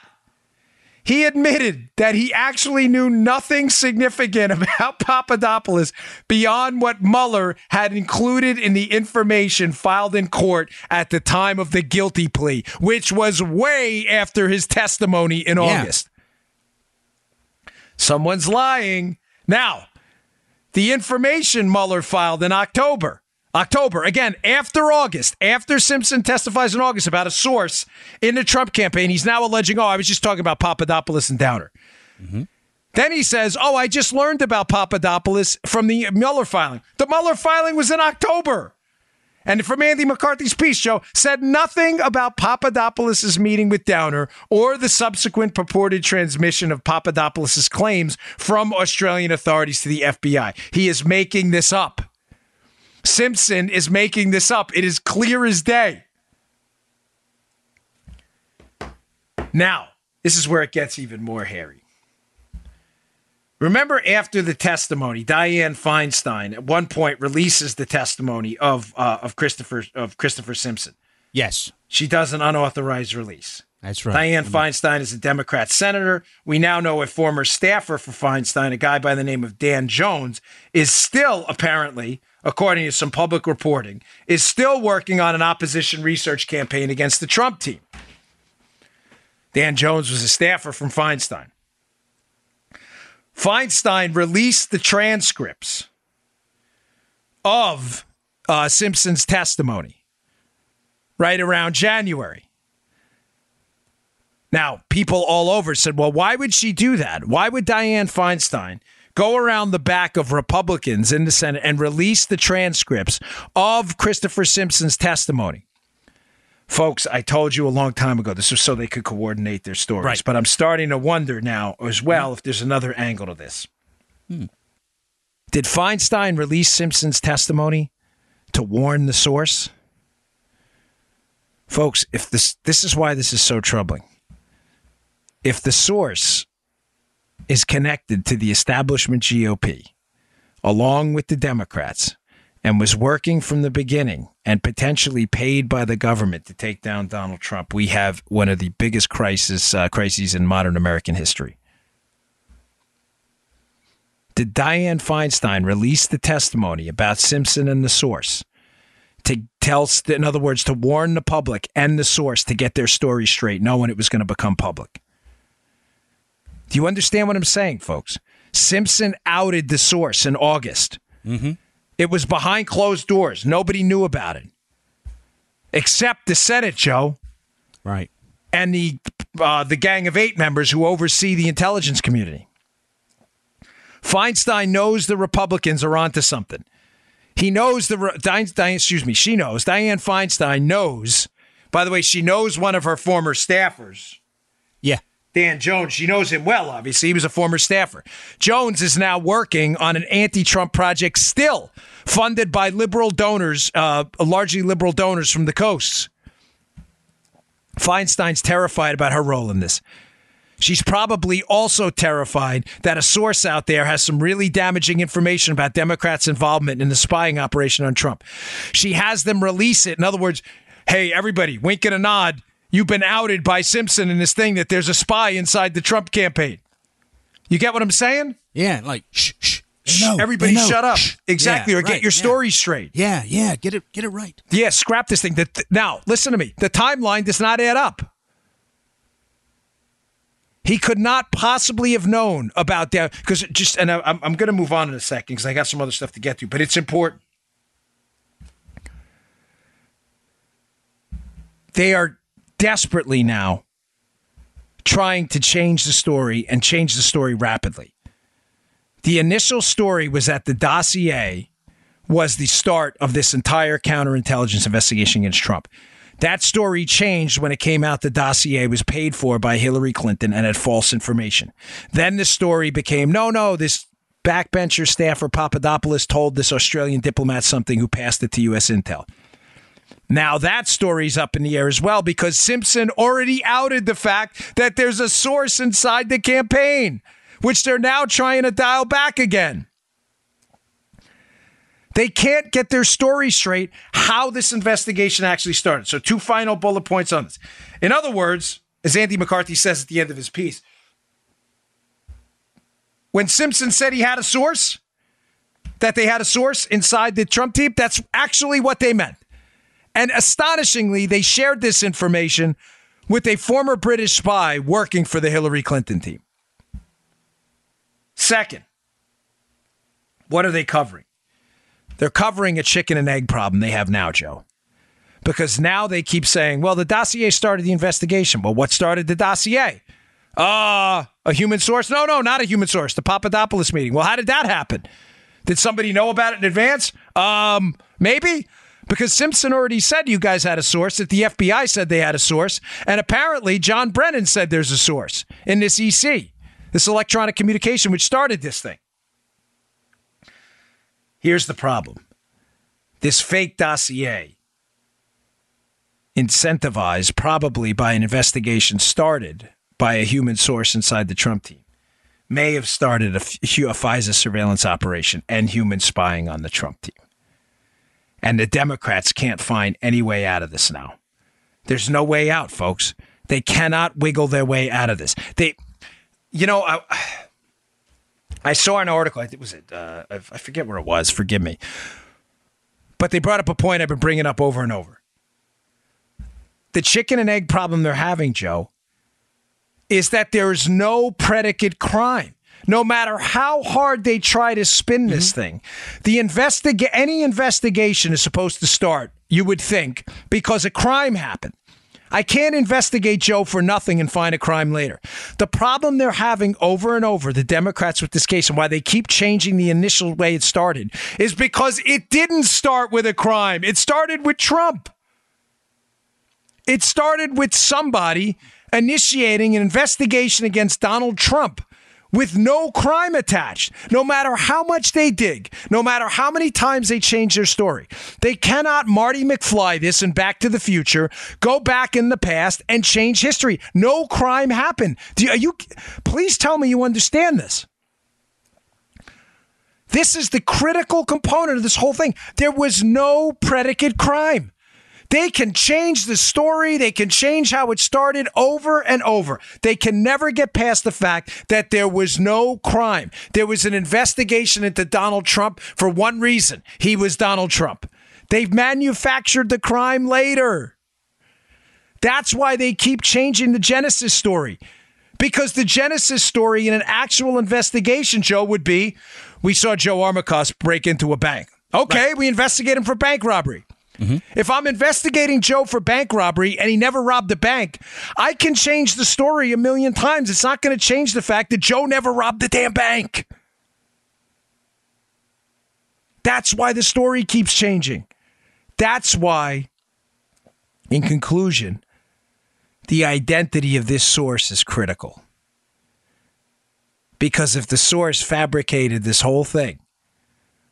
he admitted that he actually knew nothing significant about Papadopoulos beyond what Mueller had included in the information filed in court at the time of the guilty plea, which was way after his testimony in yeah. August. Someone's lying. Now, the information Mueller filed in October. October, again, after August, after Simpson testifies in August about a source in the Trump campaign, he's now alleging, oh, I was just talking about Papadopoulos and Downer. Mm-hmm. Then he says, oh, I just learned about Papadopoulos from the Mueller filing. The Mueller filing was in October. And from Andy McCarthy's piece, Joe said nothing about Papadopoulos' meeting with Downer or the subsequent purported transmission of Papadopoulos' claims from Australian authorities to the FBI. He is making this up. Simpson is making this up. It is clear as day. Now, this is where it gets even more hairy. Remember, after the testimony, Dianne Feinstein at one point releases the testimony of uh, of Christopher of Christopher Simpson. Yes, she does an unauthorized release. That's right. Dianne mm-hmm. Feinstein is a Democrat senator. We now know a former staffer for Feinstein, a guy by the name of Dan Jones, is still apparently, according to some public reporting, is still working on an opposition research campaign against the Trump team. Dan Jones was a staffer from Feinstein. Feinstein released the transcripts of uh, Simpson's testimony right around January. Now, people all over said, well, why would she do that? Why would Dianne Feinstein go around the back of Republicans in the Senate and release the transcripts of Christopher Simpson's testimony? Folks, I told you a long time ago this was so they could coordinate their stories. Right. But I'm starting to wonder now as well if there's another angle to this. Hmm. Did Feinstein release Simpson's testimony to warn the source? Folks, if this this is why this is so troubling. If the source is connected to the establishment GOP, along with the Democrats, and was working from the beginning and potentially paid by the government to take down Donald Trump, we have one of the biggest crisis uh, crises in modern American history. Did Dianne Feinstein release the testimony about Simpson and the source to tell, in other words, to warn the public and the source to get their story straight, knowing it was going to become public? Do you understand what I'm saying, folks? Simpson outed the source in August. It was behind closed doors. Nobody knew about it, except the Senate, Joe, Right. and the uh, the gang of eight members who oversee the intelligence community. Feinstein knows the Republicans are onto something. He knows the Dianne, Dianne, excuse me, she knows. Dianne Feinstein knows. By the way, she knows one of her former staffers. Yeah. Dan Jones, she knows him well, obviously. He was a former staffer. Jones is now working on an anti Trump project, still funded by liberal donors, uh, largely liberal donors from the coasts. Feinstein's terrified about her role in this. She's probably also terrified that a source out there has some really damaging information about Democrats' involvement in the spying operation on Trump. She has them release it. In other words, hey, everybody, wink and a nod. You've been outed by Simpson in this thing that there's a spy inside the Trump campaign. You get what I'm saying? Yeah. Like shh shh. Shh, everybody shut up. Shh. Exactly, Yeah, or get right, your yeah. story straight. Yeah, yeah. Get it get it right. Yeah, scrap this thing. The- Now, listen to me. The timeline does not add up. He could not possibly have known about that because just, and I, I'm, I'm going to move on in a second because I got some other stuff to get to, but it's important. They are desperately now trying to change the story and change the story rapidly. The initial story was that the dossier was the start of this entire counterintelligence investigation against Trump. That story changed when it came out the dossier was paid for by Hillary Clinton and had false information. Then the story became no, no, this backbencher staffer Papadopoulos told this Australian diplomat something who passed it to U.S. Intel. Now that story's up in the air as well because Simpson already outed the fact that there's a source inside the campaign, which they're now trying to dial back again. They can't get their story straight how this investigation actually started. So, two final bullet points on this. In other words, as Andy McCarthy says at the end of his piece, when Simpson said he had a source, that they had a source inside the Trump team, that's actually what they meant. And astonishingly, they shared this information with a former British spy working for the Hillary Clinton team. Second, what are they covering? They're covering a chicken and egg problem they have now, Joe. Because now they keep saying, well, the dossier started the investigation. Well, what started the dossier? Uh, a human source? No, no, not a human source. The Papadopoulos meeting. Well, how did that happen? Did somebody know about it in advance? Um, maybe. Because Simpson already said you guys had a source, that the FBI said they had a source, and apparently John Brennan said there's a source in this EC, this electronic communication, which started this thing. Here's the problem this fake dossier, incentivized probably by an investigation started by a human source inside the Trump team, may have started a FISA surveillance operation and human spying on the Trump team. And the Democrats can't find any way out of this now. There's no way out, folks. They cannot wiggle their way out of this. They, you know, I, I saw an article. I think it was it. Uh, I forget where it was. Forgive me. But they brought up a point I've been bringing up over and over. The chicken and egg problem they're having, Joe, is that there is no predicate crime. No matter how hard they try to spin this mm-hmm. thing, the investiga- any investigation is supposed to start, you would think, because a crime happened. I can't investigate Joe for nothing and find a crime later. The problem they're having over and over, the Democrats with this case, and why they keep changing the initial way it started, is because it didn't start with a crime. It started with Trump. It started with somebody initiating an investigation against Donald Trump with no crime attached, no matter how much they dig, no matter how many times they change their story. They cannot Marty McFly this and Back to the Future, go back in the past and change history. No crime happened. Do you, you please tell me you understand this. This is the critical component of this whole thing. There was no predicate crime. They can change the story. They can change how it started over and over. They can never get past the fact that there was no crime. There was an investigation into Donald Trump for one reason he was Donald Trump. They've manufactured the crime later. That's why they keep changing the Genesis story. Because the Genesis story in an actual investigation, Joe, would be we saw Joe Armacost break into a bank. Okay, right. we investigate him for bank robbery. Mm-hmm. If I'm investigating Joe for bank robbery and he never robbed a bank, I can change the story a million times. It's not going to change the fact that Joe never robbed the damn bank. That's why the story keeps changing. That's why, in conclusion, the identity of this source is critical. Because if the source fabricated this whole thing,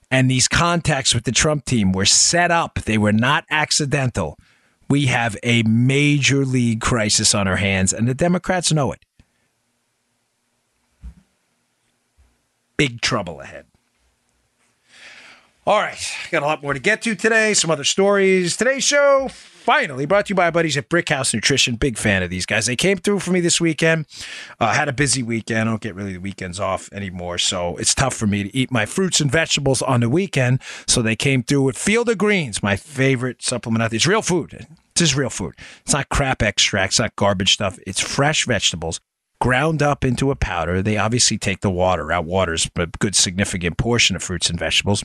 and these contacts with the Trump team were set up, they were not accidental. We have a major league crisis on our hands, and the Democrats know it. Big trouble ahead. All right, got a lot more to get to today, some other stories. Today's show finally brought to you by our buddies at Brickhouse Nutrition. Big fan of these guys. They came through for me this weekend. Uh, had a busy weekend. I don't get really the weekends off anymore, so it's tough for me to eat my fruits and vegetables on the weekend. So they came through with Field of Greens, my favorite supplement out there. It's real food. This is real food. It's not crap extracts, not garbage stuff. It's fresh vegetables ground up into a powder. They obviously take the water out. Water's a good significant portion of fruits and vegetables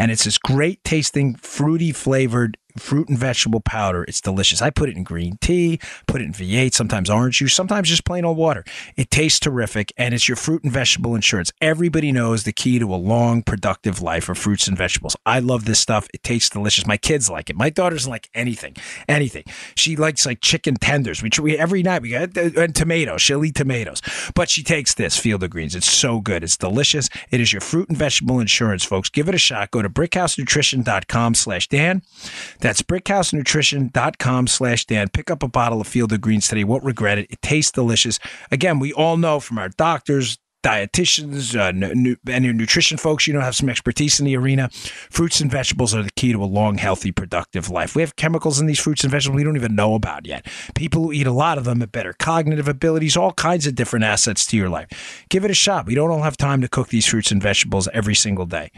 and it's this great tasting, fruity flavored fruit and vegetable powder. It's delicious. I put it in green tea, put it in V8, sometimes orange juice, sometimes just plain old water. It tastes terrific and it's your fruit and vegetable insurance. Everybody knows the key to a long, productive life of fruits and vegetables. I love this stuff. It tastes delicious. My kids like it. My daughter doesn't like anything, anything. She likes like chicken tenders. We, we every night we got uh, and tomatoes. She'll eat tomatoes, but she takes this Field of Greens. It's so good. It's delicious. It is your fruit and vegetable insurance, folks. Give it a shot. Go to brickhousenutrition.com slash Dan. That's brickhousenutrition.com slash Dan. Pick up a bottle of Field of Greens today. Won't regret it. It tastes delicious. Again, we all know from our doctors, dietitians, uh, nu- and your nutrition folks, you know, have some expertise in the arena. Fruits and vegetables are the key to a long, healthy, productive life. We have chemicals in these fruits and vegetables we don't even know about yet. People who eat a lot of them have better cognitive abilities, all kinds of different assets to your life. Give it a shot. We don't all have time to cook these fruits and vegetables every single day.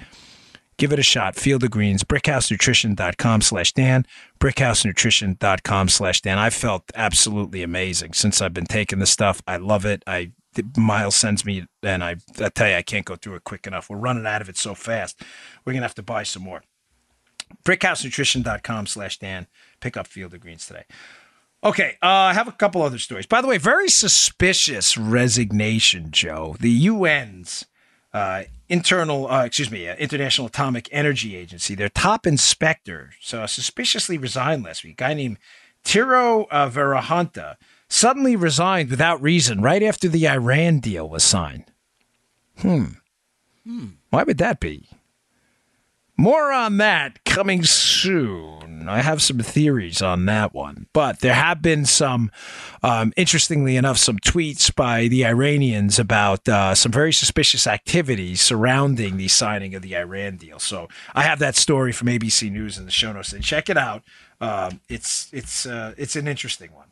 Give it a shot. Field of Greens, brickhousenutrition.com slash Dan, brickhousenutrition.com slash Dan. I felt absolutely amazing since I've been taking this stuff. I love it. I Miles sends me, and I, I tell you, I can't go through it quick enough. We're running out of it so fast. We're going to have to buy some more. brickhousenutrition.com slash Dan. Pick up Field of Greens today. Okay, uh, I have a couple other stories. By the way, very suspicious resignation, Joe. The UN's uh, internal, uh, excuse me, uh, International Atomic Energy Agency, their top inspector, so suspiciously resigned last week. A guy named Tero uh, Varjoranta suddenly resigned without reason right after the Iran deal was signed. Hmm. hmm. Why would that be? More on that coming soon. I have some theories on that one, but there have been some, um, interestingly enough, some tweets by the Iranians about uh, some very suspicious activities surrounding the signing of the Iran deal. So I have that story from ABC News in the show notes. And check it out. Um, it's it's uh, it's an interesting one.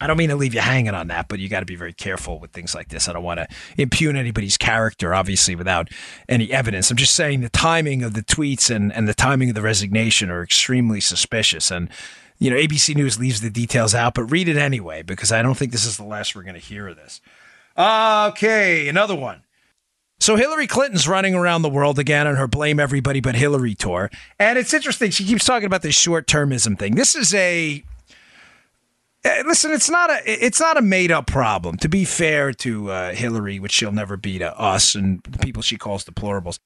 I don't mean to leave you hanging on that, but you got to be very careful with things like this. I don't want to impugn anybody's character, obviously, without any evidence. I'm just saying the timing of the tweets and, and the timing of the resignation are extremely suspicious. And, you know, ABC News leaves the details out, but read it anyway, because I don't think this is the last we're going to hear of this. Okay, another one. So Hillary Clinton's running around the world again on her blame everybody but Hillary tour. And it's interesting. She keeps talking about this short termism thing. This is a listen, it's not a it's not a made up problem. To be fair to uh, Hillary, which she'll never be to us and the people she calls deplorables,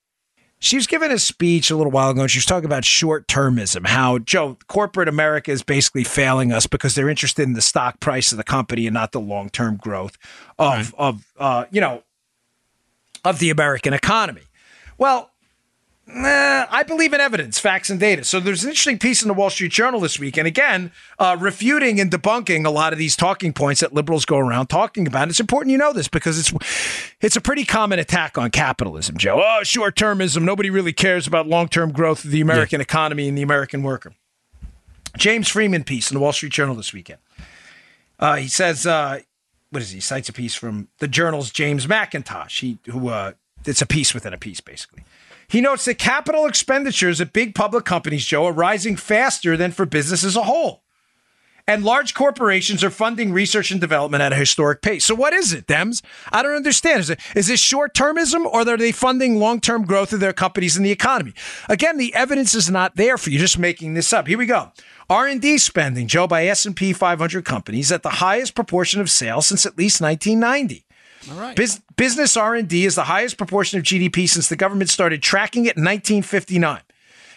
she was giving a speech a little while ago and she was talking about short termism, how Joe, corporate America is basically failing us because they're interested in the stock price of the company and not the long term growth of right. of uh, you know of the American economy. Well, Nah, I believe in evidence, facts, and data. So there's an interesting piece in the Wall Street Journal this week, and again, uh, refuting and debunking a lot of these talking points that liberals go around talking about. It's important you know this because it's it's a pretty common attack on capitalism, Joe. Oh, short termism. Nobody really cares about long term growth of the American yeah. economy and the American worker. James Freeman piece in the Wall Street Journal this weekend. Uh, he says, uh, what is he? he? Cites a piece from the Journal's James Mackintosh, He who uh, it's a piece within a piece, basically. He notes that capital expenditures at big public companies, Joe, are rising faster than for business as a whole. And large corporations are funding research and development at a historic pace. So what is it, Dems? I don't understand. Is it is this short termism or are they funding long term growth of their companies in the economy? Again, the evidence is not there for you. Just making this up. Here we go. R&D spending, Joe, by S&P 500 companies at the highest proportion of sales since at least 1990. All right. Bus- business R&D is the highest proportion of GDP since the government started tracking it in 1959.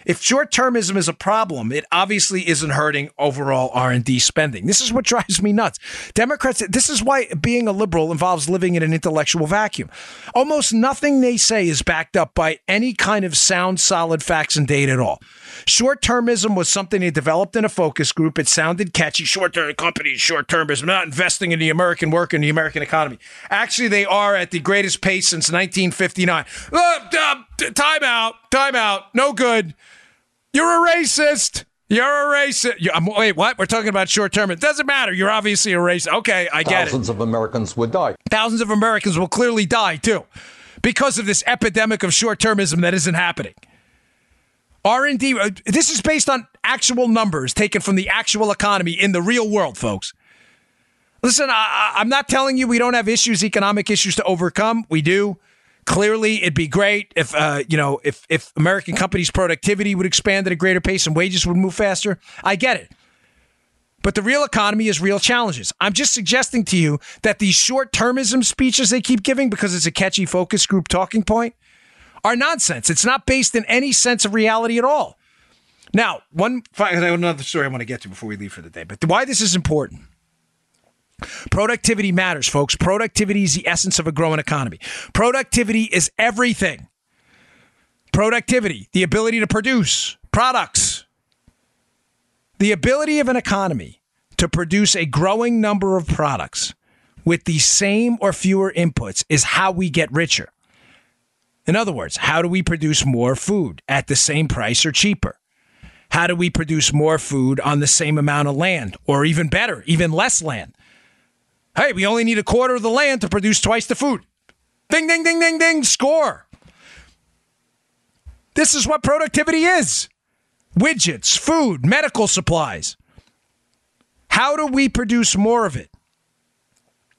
If short-termism is a problem, it obviously isn't hurting overall R&D spending. This is what drives me nuts. Democrats, this is why being a liberal involves living in an intellectual vacuum. Almost nothing they say is backed up by any kind of sound, solid facts and data at all. Short termism was something they developed in a focus group. It sounded catchy. Short term companies, short termism, not investing in the American work and the American economy. Actually, they are at the greatest pace since 1959. Uh, uh, time out. Time out. No good. You're a racist. You're a racist. You, wait, what? We're talking about short term. It doesn't matter. You're obviously a racist. Okay, I get Thousands it. Thousands of Americans would die. Thousands of Americans will clearly die too because of this epidemic of short termism that isn't happening. R&D uh, this is based on actual numbers taken from the actual economy in the real world, folks. Listen, I, I'm not telling you we don't have issues, economic issues to overcome. We do. Clearly, it'd be great if uh, you know if if American companies' productivity would expand at a greater pace and wages would move faster. I get it. But the real economy is real challenges. I'm just suggesting to you that these short termism speeches they keep giving because it's a catchy focus group talking point are nonsense. It's not based in any sense of reality at all. Now, one another story I want to get to before we leave for the day, but why this is important. Productivity matters, folks. Productivity is the essence of a growing economy. Productivity is everything. Productivity, the ability to produce products, the ability of an economy to produce a growing number of products with the same or fewer inputs is how we get richer. In other words, how do we produce more food at the same price or cheaper? How do we produce more food on the same amount of land or even better, even less land? Hey, we only need a quarter of the land to produce twice the food. Ding, ding, ding, ding, ding, score. This is what productivity is widgets, food, medical supplies. How do we produce more of it?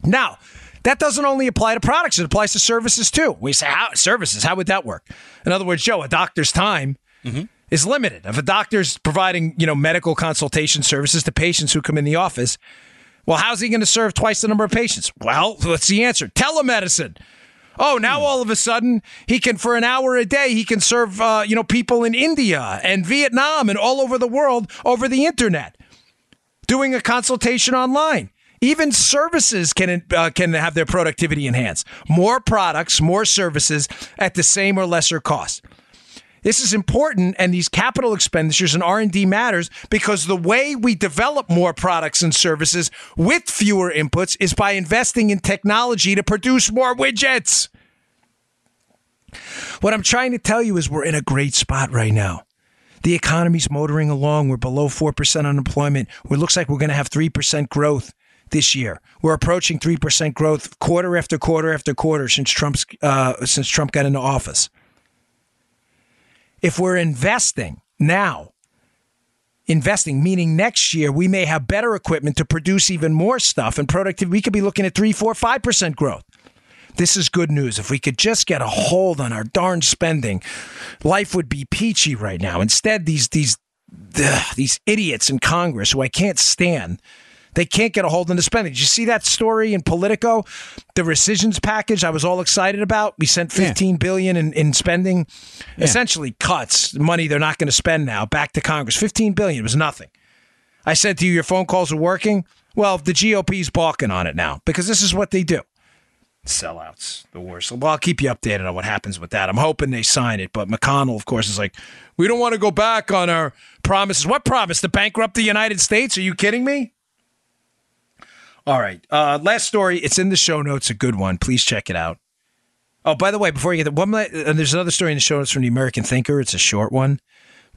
Now, that doesn't only apply to products, it applies to services too. We say, how, services, how would that work? In other words, Joe, a doctor's time mm-hmm. is limited. If a doctor's providing, you know, medical consultation services to patients who come in the office, well, how's he going to serve twice the number of patients? Well, what's the answer? Telemedicine. Oh, now hmm. all of a sudden he can, for an hour a day, he can serve, uh, you know, people in India and Vietnam and all over the world over the internet, doing a consultation online. Even services can uh, can have their productivity enhanced. More products, more services at the same or lesser cost. This is important, and these capital expenditures and R and D matters because the way we develop more products and services with fewer inputs is by investing in technology to produce more widgets. What I'm trying to tell you is we're in a great spot right now. The economy's motoring along. We're below 4% unemployment. It looks like we're going to have 3% growth this year. We're approaching 3% growth quarter after quarter after quarter since Trump's uh, since Trump got into office. If we're investing now, investing meaning next year we may have better equipment to produce even more stuff and productivity. We could be looking at three, four, five percent growth. This is good news. If we could just get a hold on our darn spending, life would be peachy right now. Instead, these these ugh, these idiots in Congress who I can't stand They can't get a hold on the spending. Did you see that story in Politico? The rescissions package I was all excited about. We sent fifteen yeah. billion in, in spending, yeah. essentially cuts, money they're not going to spend now, back to Congress. Fifteen billion was nothing. I said to you, your phone calls are working. Well, the GOP's balking on it now because this is what they do. Sellouts, the worst. Well, I'll keep you updated on what happens with that. I'm hoping they sign it, but McConnell, of course, is like, we don't want to go back on our promises. What promise? To bankrupt the United States? Are you kidding me? All right. Uh, last story. It's in the show notes. A good one. Please check it out. Oh, by the way, before you get that, one, and there's another story in the show notes from the American Thinker. It's a short one,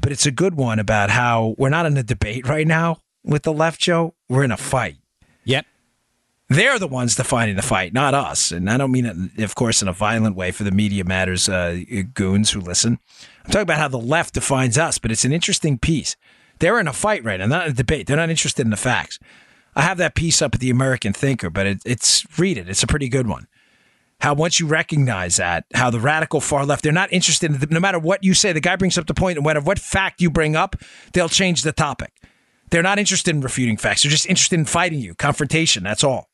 but it's a good one about how we're not in a debate right now with the left, Joe. We're in a fight. Yep. They're the ones defining the fight, not us. And I don't mean it, of course, in a violent way for the Media Matters uh, goons who listen. I'm talking about how the left defines us, but it's an interesting piece. They're in a fight right now, not a debate. They're not interested in the facts. I have that piece up at the American Thinker, but it, it's read it. It's a pretty good one. How once you recognize that, how the radical far left, they're not interested in the, no matter what you say. The guy brings up the point, and whatever what fact you bring up, they'll change the topic. They're not interested in refuting facts. They're just interested in fighting you, confrontation. That's all.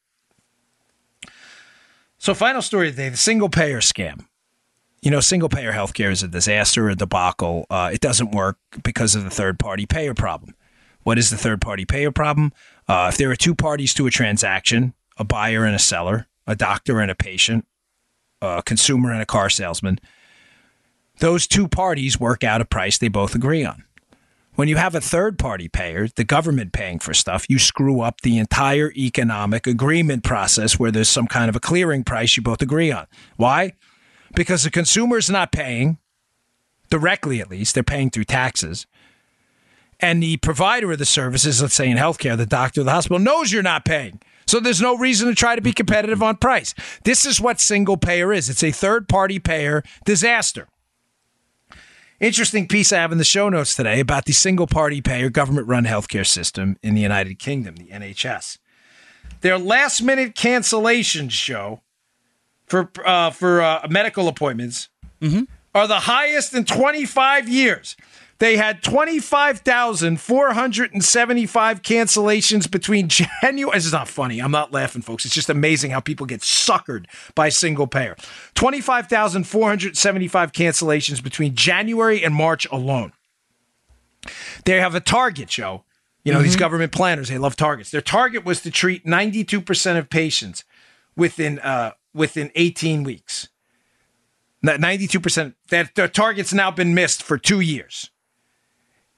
So, final story today the single payer scam. You know, single payer healthcare is a disaster, a debacle. Uh, it doesn't work because of the third party payer problem. What is the third party payer problem? Uh, if there are two parties to a transaction, a buyer and a seller, a doctor and a patient, a consumer and a car salesman, those two parties work out a price they both agree on. When you have a third party payer, the government paying for stuff, you screw up the entire economic agreement process where there's some kind of a clearing price you both agree on. Why? Because the consumer's not paying, directly at least, they're paying through taxes. And the provider of the services, let's say in healthcare, the doctor, the hospital, knows you're not paying. So there's no reason to try to be competitive on price. This is what single payer is it's a third party payer disaster. Interesting piece I have in the show notes today about the single party payer government run healthcare system in the United Kingdom, the NHS. Their last minute cancellations show for uh, for uh, medical appointments mm-hmm. are the highest in 25 years. They had 25,475 cancellations between January. This is not funny. I'm not laughing, folks. It's just amazing how people get suckered by single payer. 25,475 cancellations between January and March alone. They have a target, Joe. You know, mm-hmm. these government planners, they love targets. Their target was to treat 92% of patients within uh, within 18 weeks. 92%. That the target's now been missed for two years.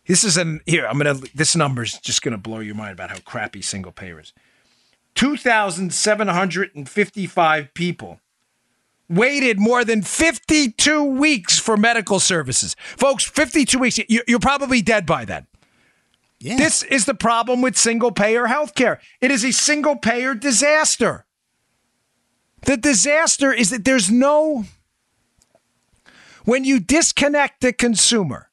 This is an here. I'm gonna. This number's just gonna blow your mind about how crappy single payer is. Two thousand seven hundred and fifty-five people waited more than 52 weeks for medical services. Folks, 52 weeks, you're probably dead by then. Yeah. This is the problem with single payer healthcare. It is a single payer disaster. The disaster is that there's no, when you disconnect the consumer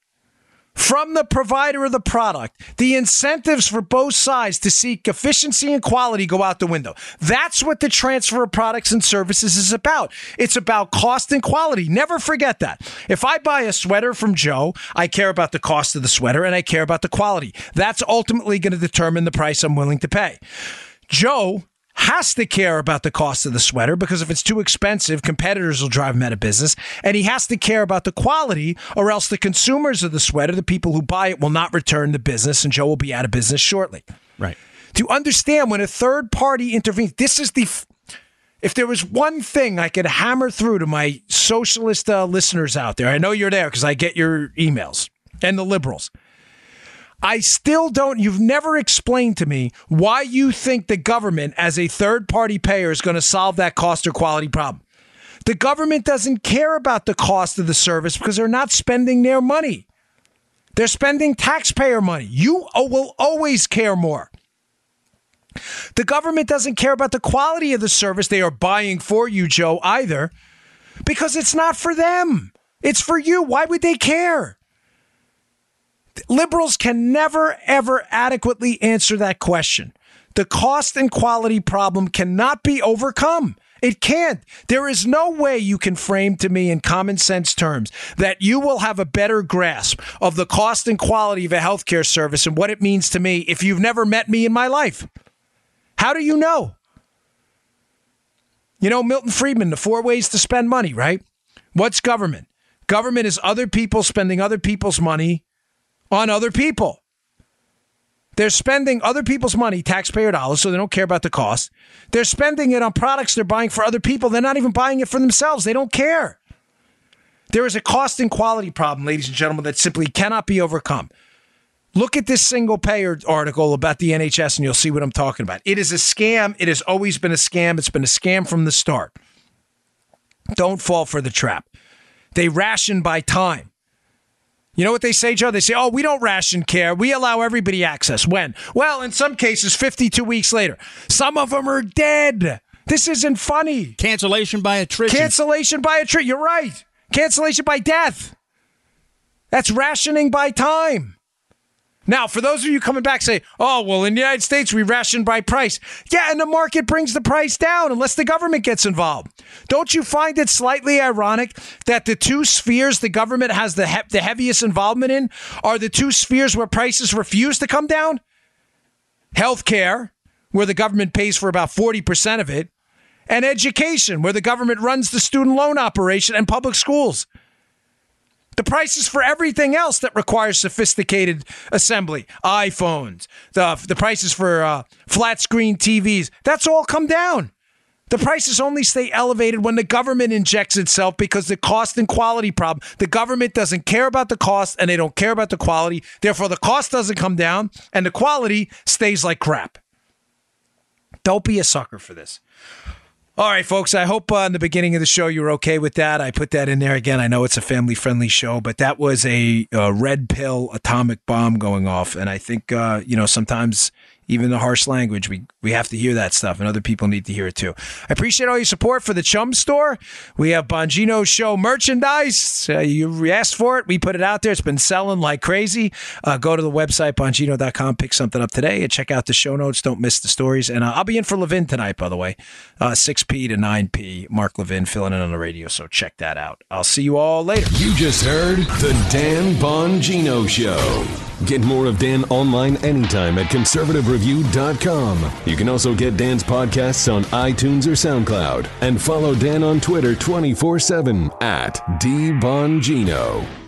from the provider of the product, the incentives for both sides to seek efficiency and quality go out the window. That's what the transfer of products and services is about. It's about cost and quality. Never forget that. If I buy a sweater from Joe, I care about the cost of the sweater and I care about the quality. That's ultimately going to determine the price I'm willing to pay. Joe has to care about the cost of the sweater because if it's too expensive, competitors will drive him out of business. And he has to care about the quality, or else the consumers of the sweater, the people who buy it, will not return the business, and Joe will be out of business shortly. Right. To understand when a third party intervenes, this is the. If there was one thing I could hammer through to my socialist uh, listeners out there, I know you're there because I get your emails and the liberals. I still don't, you've never explained to me why you think the government, as a third party payer, is going to solve that cost or quality problem. The government doesn't care about the cost of the service because they're not spending their money. They're spending taxpayer money. You will always care more. The government doesn't care about the quality of the service they are buying for you, Joe, either, because it's not for them. It's for you. Why would they care? Liberals can never, ever adequately answer that question. The cost and quality problem cannot be overcome. It can't. There is no way you can frame to me in common sense terms that you will have a better grasp of the cost and quality of a healthcare service and what it means to me if you've never met me in my life. How do you know? You know, Milton Friedman, the four ways to spend money, right? What's government? Government is other people spending other people's money on other people. They're spending other people's money, taxpayer dollars, so they don't care about the cost. They're spending it on products they're buying for other people. They're not even buying it for themselves. They don't care. There is a cost and quality problem, ladies and gentlemen, that simply cannot be overcome. Look at this single payer article about the NHS and you'll see what I'm talking about. It is a scam. It has always been a scam. It's been a scam from the start. Don't fall for the trap. They ration by time. You know what they say, Joe? They say, oh, we don't ration care. We allow everybody access. When? Well, in some cases, 52 weeks later. Some of them are dead. This isn't funny. Cancellation by attrition. Cancellation by attrition. You're right. Cancellation by death. That's rationing by time. Now, for those of you coming back, say, oh, well, in the United States, we ration by price. Yeah, and the market brings the price down unless the government gets involved. Don't you find it slightly ironic that the two spheres the government has the, he- the heaviest involvement in are the two spheres where prices refuse to come down? Healthcare, where the government pays for about 40% of it, and education, where the government runs the student loan operation and public schools. The prices for everything else that requires sophisticated assembly, iPhones, the, the prices for uh, flat screen TVs, that's all come down. The prices only stay elevated when the government injects itself because the cost and quality problem. The government doesn't care about the cost and they don't care about the quality. Therefore, the cost doesn't come down and the quality stays like crap. Don't be a sucker for this. All right, folks. I hope uh, in the beginning of the show you were okay with that. I put that in there again. I know it's a family friendly show, but that was a, a, red pill atomic bomb going off. And I think, uh, you know, sometimes even the harsh language, we, we have to hear that stuff, and other people need to hear it too. I appreciate all your support for the Chum Store. We have Bongino Show merchandise. Uh, you asked for it, we put it out there. It's been selling like crazy. Uh, go to the website, bongino.com, pick something up today, and check out the show notes. Don't miss the stories. And uh, I'll be in for Levin tonight, by the way, 6P uh, to 9P. Mark Levin filling in on the radio, so check that out. I'll see you all later. You just heard the Dan Bongino Show. Get more of Dan online anytime at conservativereview.com. You can also get Dan's podcasts on iTunes or SoundCloud and follow Dan on Twitter 24 7 at DBongino.